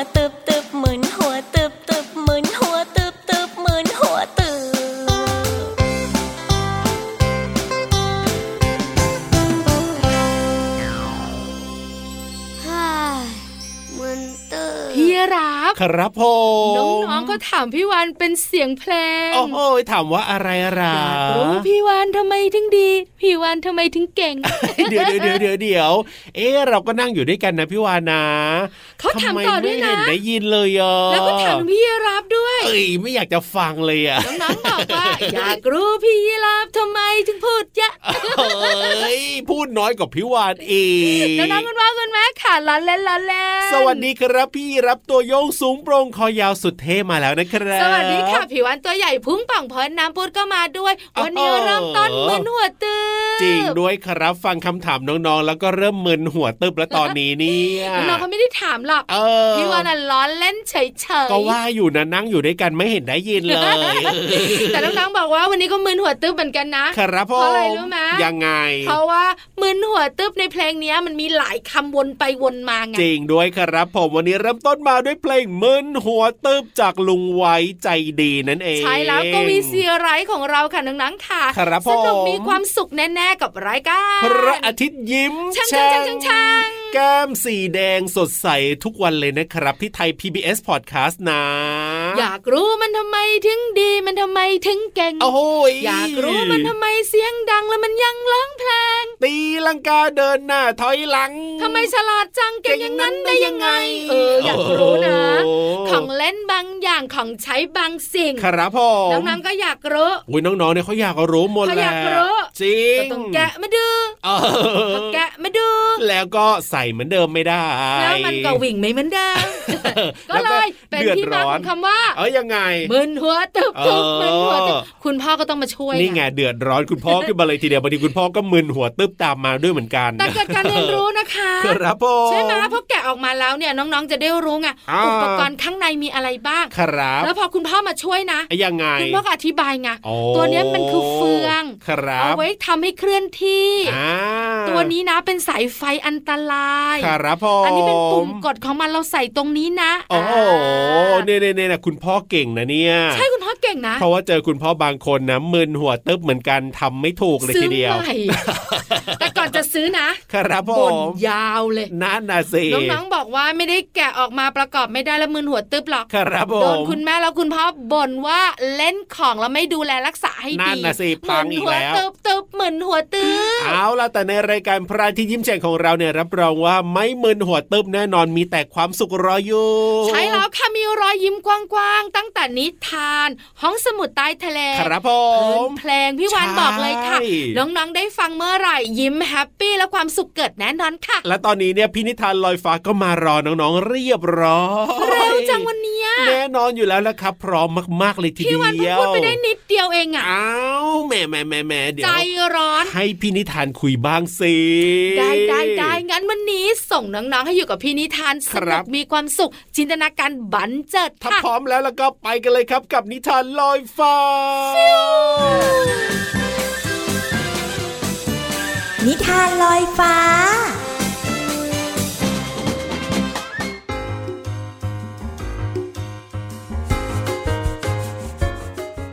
หัวตึบตึบมึนหัวตึบ ครับผมน้องๆก็ถามพี่วันเป็นเสียงเพลง โอ้โหถามว่าอะไรอะไรอยากรู้พี่วันทำไมถึงดี พี่วันทำไมถึงเก่ง เดี๋ยวเดี๋ยวเดี๋ยวเดี๋ยวเดี๋ยวเอ๊ะเราก็นั่งอยู่ด้วยกันนะพี่วานะเขาถามต่อด้วยนะทำไมไม่เห็นได้ยินเลยอะแล้วก็ถามพี่รับด้วยเอ้ยไม่อยากจะฟังเลยอะน้องๆบอกว่าอยากรู้พี่รับทำไมถึงพูดเยอะเฮ้ยพูดน้อยกว่าพี่วานเองน้องๆคุณพ่อคุณแม่ค่ะล้อเล่นล้อเล่นสวัสดีครับพี่รับตัวโยงสูงโปร่งคอยาวสุดเท่มาแล้วนะครับสวัสดีค่ะผิววันตัวใหญ่พุ่งป่องพอน้ำปุดก็มาด้วย วันนี้เริ่มต้นเหมือนหัวตือ จริงด้วยครับฟังคำถามน้องๆ แล้วก็เริ่มมึนหัวตึบแล้วตอนนี้เนี่ยน้องๆเขาไม่ได้ถามหรอกเออพี่วันน่ะล้อเล่นเฉยๆก็ว่าอยู่นะนั่งอยู่ด้วยกันไม่เห็นได้ยินเลย แต่น้องๆบอกว่าวันนี้ก็มึนหัวตึ๊บเหมือนกันนะครับผมเพราะอะไรรู้ไหมยังไง เพราะว่ามึนหัวตึ๊บในเพลงเนี้ยมันมีหลายคำวนไปวนมาไงจริงด้วยครับ ผมวันนี้เริ่มต้นมาด้วยเพลงมึนหัวตึบจากลุงไว้ใจดีนั่นเองใช่แล้วก็มีเสียไรของเราค่ะน้องๆค่ะครับผมสนุกมีความสุขแน่ๆกับรายการพระอาทิตย์ยิ้มช่างช่างช่างช่างช่าง แก้มสีแดงสดใสทุกวันเลยนะครับ ที่ไทย PBS Podcast นะ อยากรู้มันทำไมถึงดีมันทำไมถึงเก่งโอ้โหอยากรู้มันทำไมเสียงดังแล้วมันยังร้องเพลง ตีลังกาเดินหน้าถอยหลังทำไมฉลาดจังเก่งอย่างนั้นได้ยังไง เอออยากรู้นะโอ้ของเล่นบางอย่างของใช้บางสิ่ง ครับผมน้องๆก็อยากรู้อุ้ยน้องๆเนี่ยเขาอยากรู้หมดเขาแหอละยากรู้จริงก็ต้องแกะมาดูเออพอแกะมาดู แล้วก็ใส่เหมือนเดิมไม่ได้แล้วมันก็วิ่งไม่เหมือนเดิมก็แล้วเลยเป็นดือดที่มาร้ขออนงคำว่า เอ้ยยังไงมึนหัวตึบตึบเออมึนหัวตึบคุณพ่อก็ต้องมาช่วยนี่ไงะเดือดร้อนคุณพ่อขึ้นมาเลยทีเดียวบางทีคุณพ่อก็มึนหัวตึ๊บตามมาด้วยเหมือนกันแต่เกิดการเรียนรู้นะคะครับผมใช่ไหมเพราะแกะออกมาแล้วเนี่ยน้องๆจะได้รู้ไงอ่าอุปกรณ์ข้างในมีอะไรบ้างครับแล้วพอคุณพ่อมาช่วยนะยังไงคุณพ่อก็อธิบายไงโอ้ตัวเนี้ยมันคือเฟืองครับเอาไว้ทำให้เคลื่อนที่อ่าตัวนี้นะเป็นสายไฟอันตรายครับผมอันนี้เป็นปุ่มกดของมันเราใส่ตรงนี้นะโอ้โหอ่าเนี่ยเนี่ยเนี่ยนะคุณพ่อเก่งนะเนี่ยใช่คุณพ่อเก่งนะ เพราะว่าเจอคุณพ่อ บางคนนะมึนหัวตึ๊บเหมือนกันทำไม่ถูกเลยซื้ทีอเดียวใหม่แต่ ก่อนจะซื้อนะครับผบ่นมยาวเลยนั่นนะสิน้องๆบอกว่าไม่ได้แกะออกมาประกอบไม่ได้แล้วมือหัวตึ๊บหรอกครับผโดนมคุณแม่แล้วคุณพ่อบ่นว่าเล่นของแล้วไม่ดูแลรักษาให้นั่ดีนน่ะสิปังอีกแล้วเหมืนหัวตึ๊บตึ๊บเหมือนหัวตึ๊บเอาล่ะแต่ในรายการพระอาที่ยิ้มแฉ่งของเราเนี่ยรับรองว่าไม่มึนหัวตึ๊บแน่นอนมีแต่ความสุขรออยู่ใช่แล้วค่ะมีรอยยิ้มกว้างๆตั้งแต่นิทาน ห้องสมุดใต้ทะเลครับผเพลิมนเพลงพี่วานบอกเลยค่ะใช่น้องๆได้ฟังเมื่อไหร่ยิ้มแฮปปี้และความสุขเกิดแน่นอนค่ะ และตอนนี้เนี่ยพี่นิทานลอยฟ้าก็มารอน้องๆเรียบร้อยเร็วจังวันเนี้ยแน่นอนอยู่แล้วละครับ พร้อมมากๆเลยทีพี่เดีวันเพิ่งยวพูดไปได้นิดเดียวเองอะอ้าวแหม่แหม่แหม่แหม่เดี๋ยใจวร้อน ให้พี่นิทานคุยบ้างสิได้ได้ได้งั้นวันนี้ส่งน้องๆให้อยู่กับพี่นิทานสครันุบกมีความสุข จินตนาการบันเจิดถ้าค่ะพร้อมแล้วแล้วก็ไปกันเลยครับกับนิทานลอยฟ้า นิทานลอยฟ้า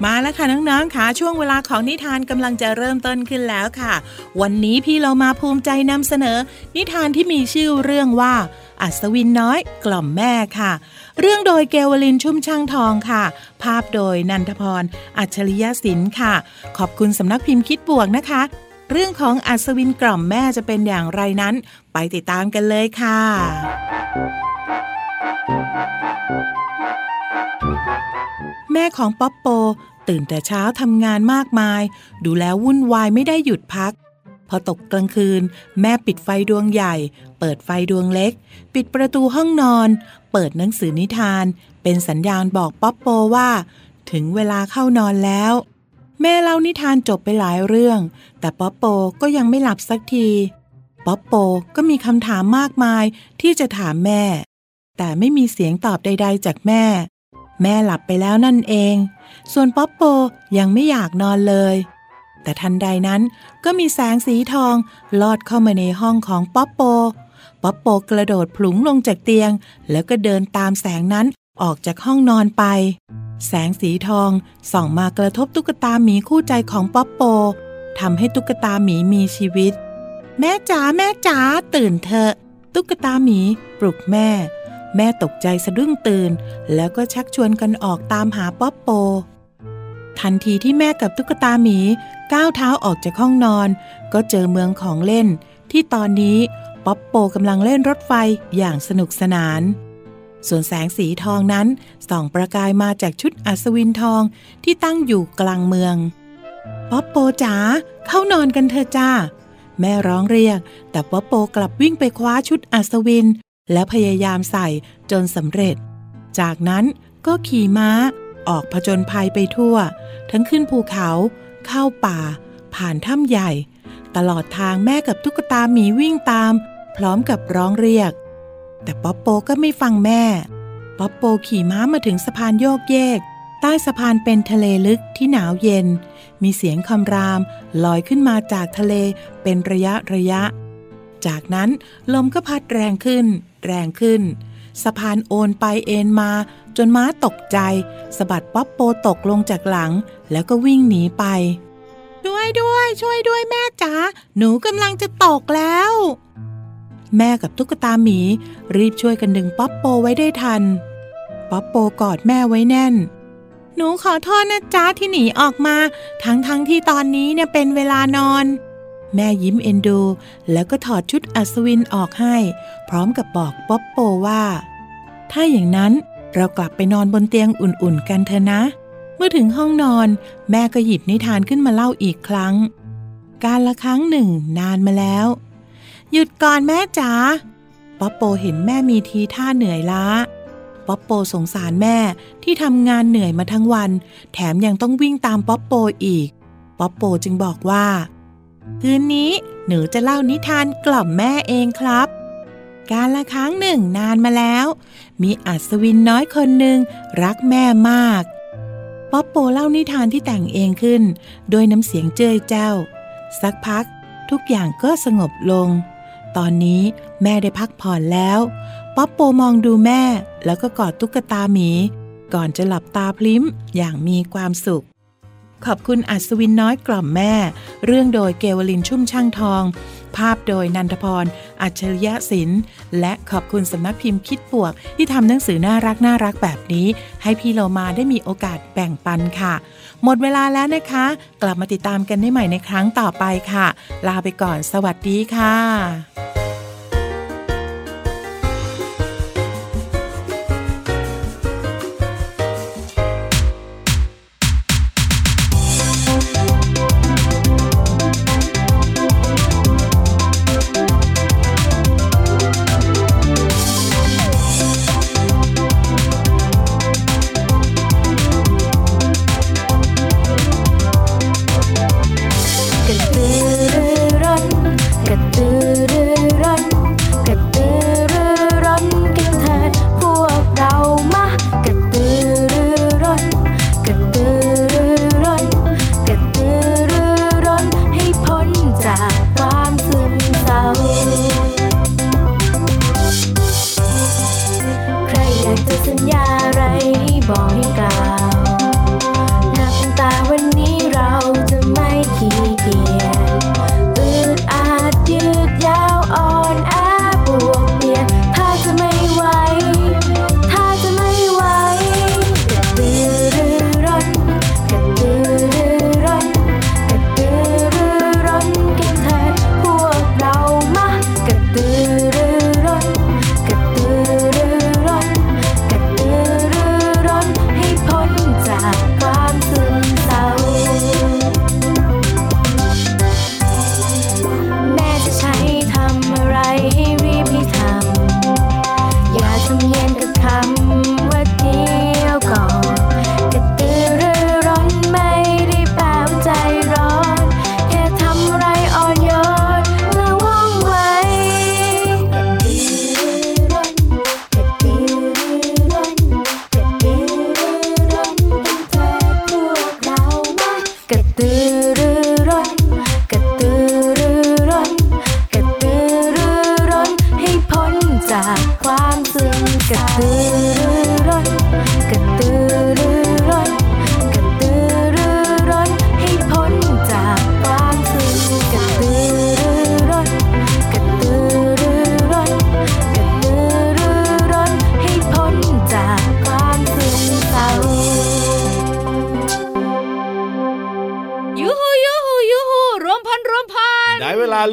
มาแล้วค่ะน้องๆค่ะช่วงเวลาของนิทานกำลังจะเริ่มต้นขึ้นแล้วค่ะ วันนี้พี่เรามาภูมิใจนำเสนอ นิทานที่มีชื่อเรื่องว่า อัศวินน้อยกล่อมแม่ค่ะ เรื่องโดยเกวลินชุ่มช่างทองค่ะ ภาพโดยนันทพร อัจฉริยศิลป์ค่ะ ขอบคุณสำนักพิมพ์คิดบวกนะคะ เรื่องของอัศวินกล่อมแม่จะเป็นอย่างไรนั้น ไปติดตามกันเลยค่ะแม่ของป๊อปโป ตื่นแต่เช้าทำงานมากมาย ดูแล้ววุ่นวายไม่ได้หยุดพัก พอตกกลางคืน แม่ปิดไฟดวงใหญ่ เปิดไฟดวงเล็ก ปิดประตูห้องนอน เปิดหนังสือนิทาน เป็นสัญญาณบอกป๊อปโปว่า ถึงเวลาเข้านอนแล้ว แม่เล่านิทานจบไปหลายเรื่อง แต่ป๊อปโปก็ยังไม่หลับสักทีป๊อปโปก็มีคำถามมากมายที่จะถามแม่ แต่ไม่มีเสียงตอบใด ๆ จากแม่ แม่หลับไปแล้วนั่นเอง ส่วนป๊อปโปยังไม่อยากนอนเลย แต่ทันใดนั้นก็มีแสงสีทองลอดเข้ามาในห้องของป๊อปโปป๊อปโปกระโดดผลุงลงจากเตียง แล้วก็เดินตามแสงนั้นออกจากห้องนอนไป แสงสีทองส่องมากระทบตุ๊กตาหมีคู่ใจของป๊อปโปทำให้ตุ๊กตาหมีมีชีวิต แม่จ๋าแม่จ๋าตื่นเถอะ ตุ๊กตาหมีปลุกแม่ แม่ตกใจสะดุ้งตื่น แล้วก็ชักชวนกันออกตามหาป๊อปโป ทันทีที่แม่กับตุ๊กตาหมีก้าวเท้าออกจากห้องนอน ก็เจอเมืองของเล่น ที่ตอนนี้ป๊อปโปกำลังเล่นรถไฟอย่างสนุกสนาน ส่วนแสงสีทองนั้นส่องประกายมาจากชุดอัศวินทองที่ตั้งอยู่กลางเมือง ป๊อปโปจ๋าเข้านอนกันเถอะจ้า แม่ร้องเรียก แต่ป๊อปโปกลับวิ่งไปคว้าชุดอัศวิน และพยายามใส่จนสำเร็จ จากนั้นก็ขี่ม้า ออกผจญภัยไปทั่ว ทั้งขึ้นภูเขา เข้าป่า ผ่านถ้ำใหญ่ ตลอดทางแม่กับตุ๊กตาหมีวิ่งตาม พร้อมกับร้องเรียก แต่ป๊อปโปก็ไม่ฟังแม่ ป๊อปโปขี่ม้ามาถึงสะพานโยกเยก ใต้สะพานเป็นทะเลลึกที่หนาวเย็น มีเสียงคำรามลอยขึ้นมาจากทะเลเป็นระยะระยะ จากนั้นลมก็พัดแรงขึ้น แรงขึ้น สะพานโอนไปเอ็นมา จนม้าตกใจสะบัดป๊อปโปตกลงจากหลัง แล้วก็วิ่งหนีไป ช่วยด้วย ช่วยด้วยแม่จ๋าหนูกำลังจะตกแล้ว แม่กับตุ๊กตาหมี รีบช่วยกันดึงป๊อปโปไว้ได้ทัน ป๊อปโปกอดแม่ไว้แน่น หนูขอโทษนะจ๊ะที่หนีออกมา ทั้งทั้งๆที่ตอนนี้เนี่ยเป็นเวลานอน แม่ยิ้มเอ็นดู แล้วก็ถอดชุดอัศวินออกให้ พร้อมกับบอกป๊อปโปว่า ถ้าอย่างนั้นเรากลับไปนอนบนเตียงอุ่นๆกันเถอะนะ เมื่อถึงห้องนอน แม่ก็หยิบนิทานขึ้นมาเล่าอีกครั้ง การละครั้งหนึ่ง นานมาแล้ว หยุดก่อนแม่จ๋าป๊อปโปเห็นแม่มีทีท่าเหนื่อยล้าป๊อปโปสงสารแม่ที่ทำงานเหนื่อยมาทั้งวัน แถมยังต้องวิ่งตามป๊อปโปอีก ป๊อปโปจึงบอกว่า คืนนี้หนูจะเล่านิทานกล่อมแม่เองครับ กาละครั้งหนึ่งนานมาแล้ว มีอัศวินน้อยคนหนึ่งรักแม่มากป๊อปโปเล่านิทานที่แต่งเองขึ้น โดยน้ำเสียงเจ้ยเจ้า สักพัก ทุกอย่างก็สงบลง ตอนนี้แม่ได้พักผ่อนแล้ว ป๊อปโปมองดูแม่แล้วก็กอดตุ๊กตาหมี ก่อนจะหลับตาพลิ้มอย่างมีความสุข ขอบคุณอัศวินน้อยกล่อมแม่ เรื่องโดยเกวลินชุ่มช่างทอง ภาพโดยนันทพร อัจฉริยะศิลป์ และขอบคุณสำนักพิมพ์คิดบวก ที่ทำหนังสือน่ารักน่ารักแบบนี้ ให้พี่เรามาได้มีโอกาสแบ่งปันค่ะ หมดเวลาแล้วนะคะ กลับมาติดตามกันได้ใหม่ในครั้งต่อไปค่ะ ลาไปก่อน สวัสดีค่ะ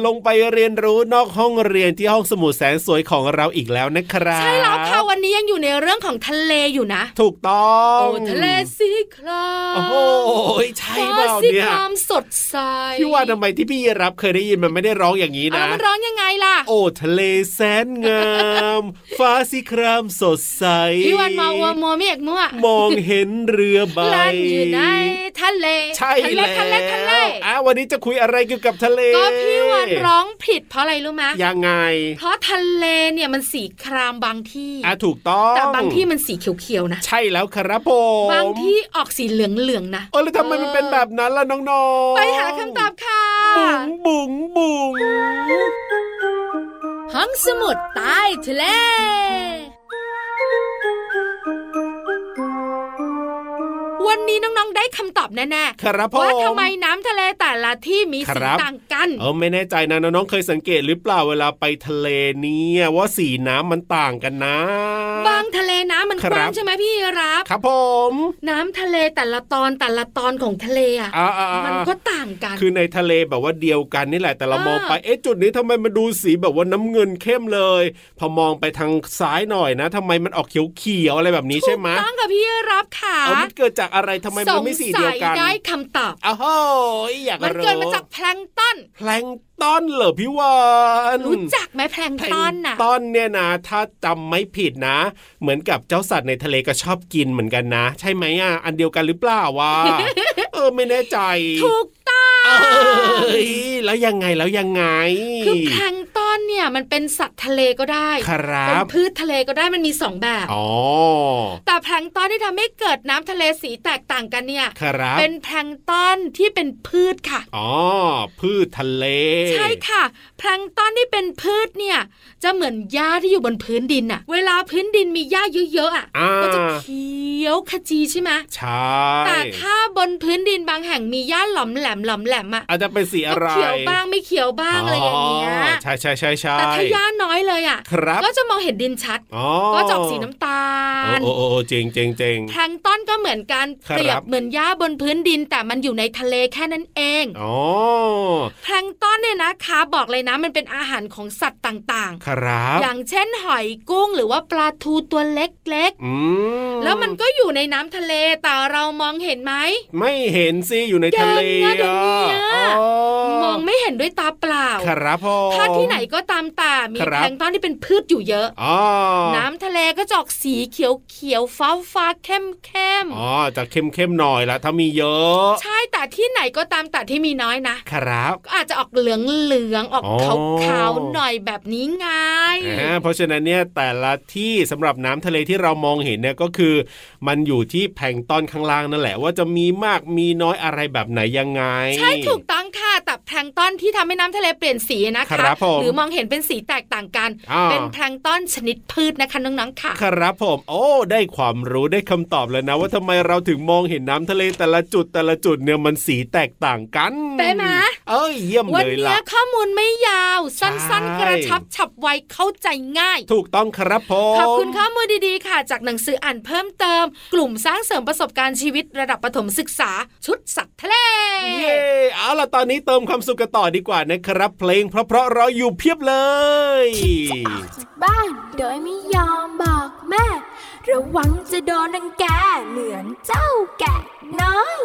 ลาลงไปเรียนรู้นอกห้องเรียนที่ห้องสมุดแสนสวยของเราอีกแล้วนะครับ ใช่แล้วค่ะวันนี้ยังอยู่ในเรื่องของทะเลอยู่นะ ถูกต้องโอ้ทะเลสีครามโอ้โหใช่เปฟ้าล่าสีเนี่ยครามสดใสพี่ว่าทำไมที่พี่รับเคยได้ยินมันไม่ได้ร้องอย่างนี้เอานะแล้วมันร้องยังไงล่ะ โอ้ทะเลแสนงามฟ้าสีครามสดใสพี่วันมาวัวมัวเมียกมั่วมองเห็นเรือใบลันอยู่ในทะเลใช่ทะเลแล้วทะเลทะเลอะวันนี้จะคุยอะไรเกี่ยวกับทะเลก็พี่วันร้องผิดเพราะอะไรรู้ไหมยังไง เพราะทะเลเนี่ยมันสีครามบางที่อะถูกต้องแต่บางที่มันสีเขียวๆนะ ใช่แล้วครับผมบางที่ออกสีเหลืองๆนะเออแล้วทำไมมันเป็นแบบนั้นล่ะน้องๆ ไปหาคำตอบค่ะ บุ๋งบุ๋งบุ๋งห้องสมุดใต้ทะเล นนี้น้องๆได้คำตอบแน่ครับผมๆว่าทำไมน้ำทะเลแต่ละที่มีคสีรับต่างกันเออไม่แน่ใจนะน้องๆเคยสังเกตหรือเปล่าเวลาไปทะเลเนี่ยว่าสีน้ำมันต่างกันนะบางทะเลน้ำมันคกรับว้างใช่ไหมพี่รับ ครับผม น้ำทะเลแต่ละตอนแต่ละตอนของทะเลอะอ่าอ่าอ่ามันก็ต่างกัน คือในทะเลแบบว่าเดียวกันนี่แหละแต่เราเออมองไปเอ๊ะจุดนี้ทำไมมันดูสีแบบว่าน้ำเงินเข้มเลย พอมองไปทางซ้ายหน่อยนะทำไมมันออกเขียวเขียวๆอะไรแบบนี้ใช่ไหมถูกต้องกับพี่รับค่ะเออมันเกิดจากอะไรทำไมมันไม่สีเดียวกันสงสัได้คำตอบอ้าวโหอยากมันรู้เกิดมาจากแพลงก์ต้นแพลงก์ต้นเหรอพี่วานรู้จักไหมแพลงก์แพลต้นงก์น่ะต้นเนี่ยนะ ถ้าจำไม่ผิดนะ เหมือนกับเจ้าสัตว์ในทะเลก็ชอบกินเหมือนกันนะ ใช่ไหมอะอันเดียวกันหรือเปล่าวะเออไม่แน่ใจถูกต้องเอ้ยแล้วยังไงแล้วยังไงคือแพลงก์ต้น เนี่ยมันเป็นสัตว์ทะเลก็ได้ครัเป็นบพืชทะเลก็ได้มันมีสองแบบอ๋อแต่แพลงก์ต้นที่ทำให้เกิดน้ำทะเลสีแตกต่างกันเนี่ยครับเป็นแพลงก์ต้นที่เป็นพืชค่ะอ๋อพืชทะเล ใช่ค่ะ แพลงก์ต้นที่เป็นพืชเนี่ยจะเหมือนหญ้าที่อยู่บนพื้นดินอะเวลาพื้นดินมีหญ้าเยอะๆอะอ่าก็จะเขียวขจีใช่ไหมใช่แต่ถ้าบนพื้นดินบางแห่งมีหญ้าหลอมแหลมหลอมแหลมอะอาจจะเป็นสีก็อะไรเขียวบ้างไม่เขียวบ้างอะไรอย่างเงี้ยใช่ใช่ใช่ใช่แต่ถ้าหญ้าน้อยเลยอะครับก็จะมองเห็นดินชัดอ๋อก็จะออกสีน้ำตาลโอ้โอ้โอ้จริงจริงจริงแพลงก์ต้นก็เหมือนกันครับเปรียบเหมือนหญ้าบนพื้นดิน แต่มันอยู่ในทะเลแค่นั้นเองอ๋อแพลงก์ต้นเนี่ยนะคะบอกเลยนะมันเป็นอาหารของสัตว์ต่างครับๆอย่างเช่นหอยกุ้งหรือว่าปลาทูตัวเล็กอืมๆแล้วมันก็อยู่ในน้ำทะเลแต่เรามองเห็นไหมไม่เห็นสิอยู่ในทะเลเก่งนะเดี๋ยวนี้อะอ๋อมองไม่เห็นด้วยตาเปล่าครับพ่อถ้าที่ไหนก็ตามแต่มีครับแพลงก์ต้นที่เป็นพืชอยู่เยอะอ๋อน้ำทะเลก็จะออกสีเขียวเขียวฟ้าฟ้าๆเข้มเข้มๆอ๋อจะเข้มเข้มๆหน่อยละถ้ามีเยอะ ใช่แต่ที่ไหนก็ตามแต่ที่มีน้อยนะครับก็อาจจะออกเหลืองเหลืองๆออกอ๋อขาวขาวๆหน่อยแบบนี้ไงอ่าเพราะฉะนั้นเนี่ยแต่ละที่สำหรับน้ำทะเลที่เรามองเห็นเนี่ยก็คือ มันอยู่ที่แผงต้นข้างล่างนั่นแหละว่าจะมีมากมีน้อยอะไรแบบไหนยังไง ใช่ถูกต้องค่ะ แต่แพลงก์ต้นที่ทำให้น้ำทะเลเปลี่ยนสีนะครัคะบผมหรือมองเห็นเป็นสีแตกต่างกันอ่าเป็นแพลงก์ต้นชนิดพืชนะคะน้องๆค่ะ ครับผม โอ้ได้ความรู้ได้คำตอบแล้วนะว่าทำไมเราถึงมองเห็นน้ำทะเลแต่ละจุดแต่ละจุดเนี่ยมันสีแตกต่างกันเป๊ะไหมเอ้ยเยี่ยมวันเลยนี้ล่ะข้อมูลไม่ยาวใช่สั้นๆ กระชับฉับไวเข้าใจง่าย ถูกต้องครับผมขอบคุณข้อมูลดีๆค่ะ จากหนังสืออ่านเพิ่มเติม กลุ่มสร้างเสริมประสบการณ์ชีวิตระดับประถมศึกษา ชุดสัตว์ทะเลเย้เอาล่ะตอนนี้เติมความสุขกันต่อดีกว่านะครับ เพลงเพราะๆรออยู่เพียบเลยบ้านโดยไม่ยอมบอกแม่ ระวังจะโดนรังแกเหมือนเจ้าแกะน้อย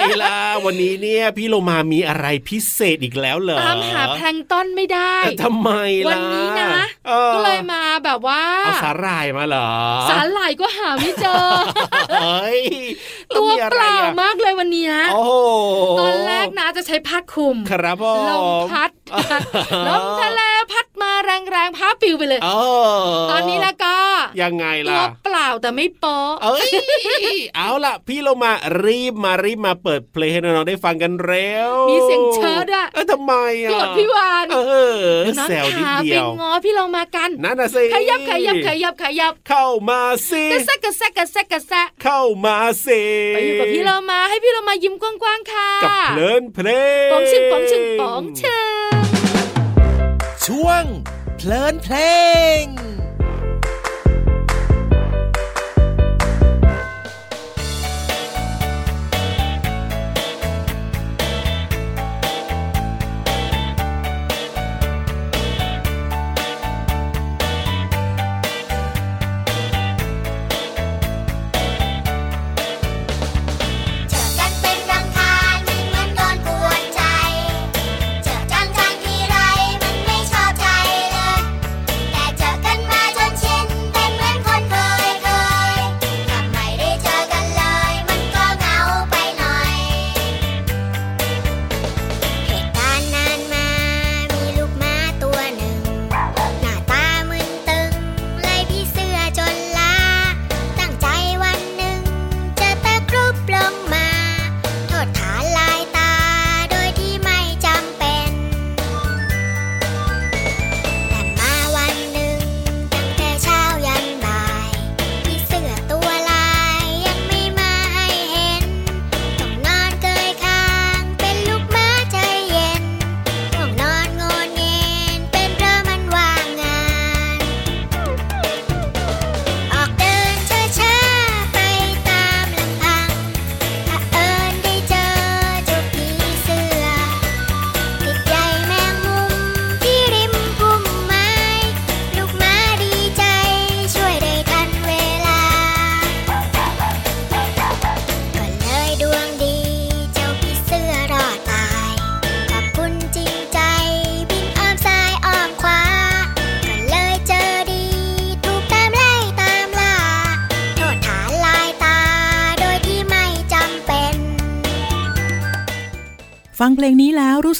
可以啦。 วันนี้เนี่ยพี่โลมามีอะไรพิเศษอีกแล้วเหรอตามหาแพลงก์ต้นไม่ได้แต่ทำไมล่ะวันนี้นะออก็เลยมาแบบว่าเอาสาหร่ายมาเหรอสาหร่ายก็หาไม่เจอเฮ้ยตัวมีอะไรเปล่าอะมากเลยวันนี้นะโอ้โหตอนแรกนะจะใช้ผ้าคลุมครับผมลมพัดลมทะเลพัดมาแรงๆพับปิวไปเลยเออตอนนี้แล้วก็ยังไงตัล่ะวเปล่าแต่ไม่โป๊ะเอ้ยเอาล่ะ พี่โลมารีบมารีบมาเปิดเพลงให้น้องๆได้ฟังกันเร็ว มีเสียงเชิดอะเออทำไมอะกรธพี่วานเออน้องแซวนิดขาเดีไปยวงอพี่เรามากันนั่นน่ะสิขยับขยับขยับขยับ เข้ามาสิกระแซะกระแซะกระแซะกระแซเข้ามาสิไปอยู่กับพี่เรามาให้พี่เรามายิ้มกว้างๆค่ะกับเพลินเพลงป๋องชึงป๋องชึงป๋องชึงช่วงเพลินเพลง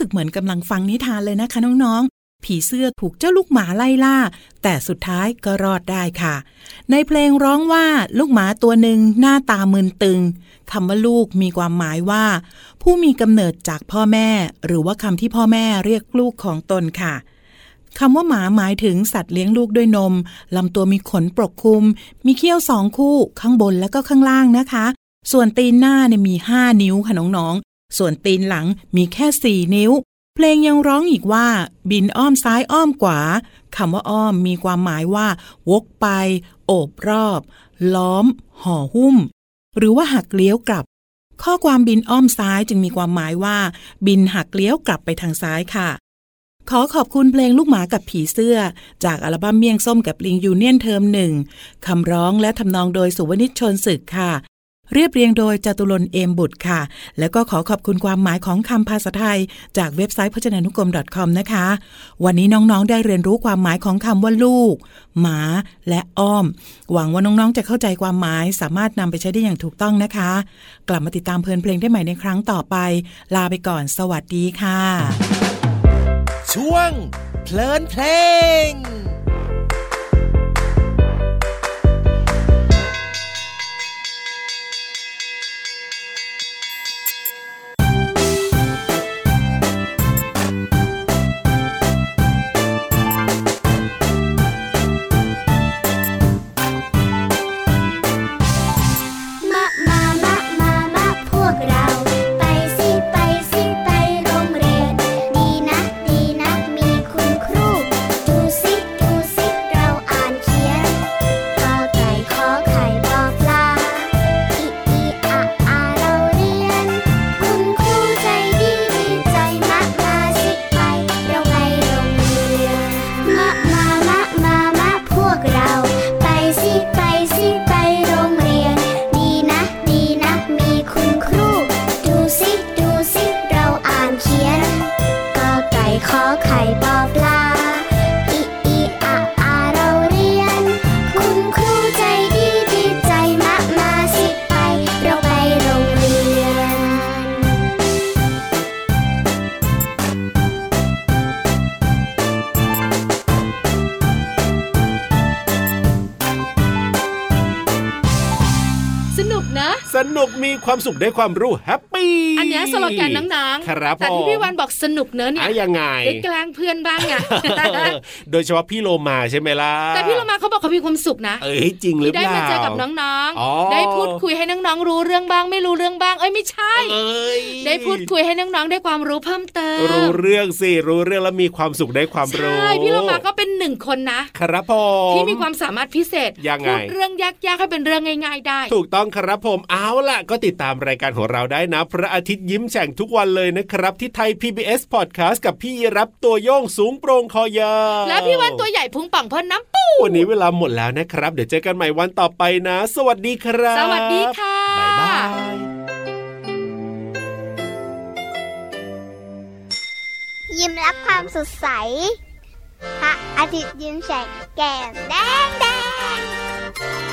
สึกเหมือนกำลังฟังนิทานเลยนะคะน้องๆ ผีเสื้อถูกเจ้าลูกหมาไล่ล่า แต่สุดท้ายก็รอดได้ค่ะ ในเพลงร้องว่าลูกหมาตัวหนึ่งหน้าตามึนตึงคำว่าลูกมีความหมายว่า ผู้มีกำเนิดจากพ่อแม่ หรือว่าคำที่พ่อแม่เรียกลูกของตนค่ะคำว่าหมาหมายถึงสัตว์เลี้ยงลูกด้วยนม ลำตัวมีขนปกคลุม มีเขี้ยวสองคู่ ข้างบนและก็ข้างล่างนะคะ ส่วนตีนหน้าเนี่ยมี 5 นิ้วค่ะน้องๆ ส่วนตีนหลังมีแค่4นิ้ว เพลงยังร้องอีกว่า บินอ้อมซ้ายอ้อมขวาคำว่าอ้อมมีความหมายว่า วกไป โอบรอบ ล้อม ห่อหุ้ม หรือว่าหักเลี้ยวกลับ ข้อความบินอ้อมซ้ายจึงมีความหมายว่า บินหักเลี้ยวกลับไปทางซ้ายค่ะ ขอขอบคุณเพลงลูกหมากับผีเสื้อ จากอัลบั้มเมี่ยงส้มกับลิงยูเนียนเทอมหนึ่งคำร้องและทำนองโดยสุวนิชชนศึกค่ะ เรียบเรียงโดยจตุรนเอมบุตรค่ะ แล้วก็ขอขอบคุณความหมายของคำภาษาไทย จากเว็บไซต์พจนานุกรม .com นะคะ วันนี้น้องๆได้เรียนรู้ความหมายของคำว่าลูก หมา และอ้อม หวังว่าน้องๆจะเข้าใจความหมายสามารถนำไปใช้ได้อย่างถูกต้องนะคะ กลับมาติดตามเพลินเพลงได้ใหม่ในครั้งต่อไป ลาไปก่อน สวัสดีค่ะ ช่วงเพลินเพลง ความสุขได้ความรู้แฮปปี้อันเนี้ยสโลแกนน้องๆครับแต่ที่ผมพี่วันบอกสนุกเนอะเนี่ยอะยังไงได้แกล้งเพื่อนบ้างไงโดยเฉพาะพี่โลมาใช่ไหมล่ะแต่พี่เรามาเขาบอกเขามีความสุขนะเอ้ยจริงหรือที่เปได้ล่ามาเจอกับน้องอ๋อๆได้พูดคุยให้น้องๆรู้เรื่องบ้าง ไม่รู้เรื่องบ้างเอ้ยไม่ใช่เอ้ยได้พูดคุยให้น้องๆได้ความรู้เพิ่มเติมรู้เรื่องสิรู้เรื่องแล้วมีความสุขได้ความรู้ใช่พี่เรามาก็เป็น หนึ่งคนนะ ครับผมที่มีความสามารถพิเศษยังไงพูดเรื่องยากๆให้เป็นเรื่องง่าย ๆ ได้ ถูกต้องครับผมเอาล่ะ ก็ติดตามรายการของเราได้นะ พระอาทิตย์ยิ้มแฉ่งทุกวันเลยนะครับ ที่ไทย PBS Podcast กับพี่รับตัวโยงสูงโปร่งคอยาวแล้วพี่วันตัวใหญ่พุงป่องเพิ่นน้ำปูวันนี้เวลาหมดแล้วนะครับ เดี๋ยวเจอกันใหม่วันต่อไปนะ สวัสดีครับ สวัสดีค่ะบ๊ายบายยิ้มรับความสดใส 哈！阿铁完成，强顶顶！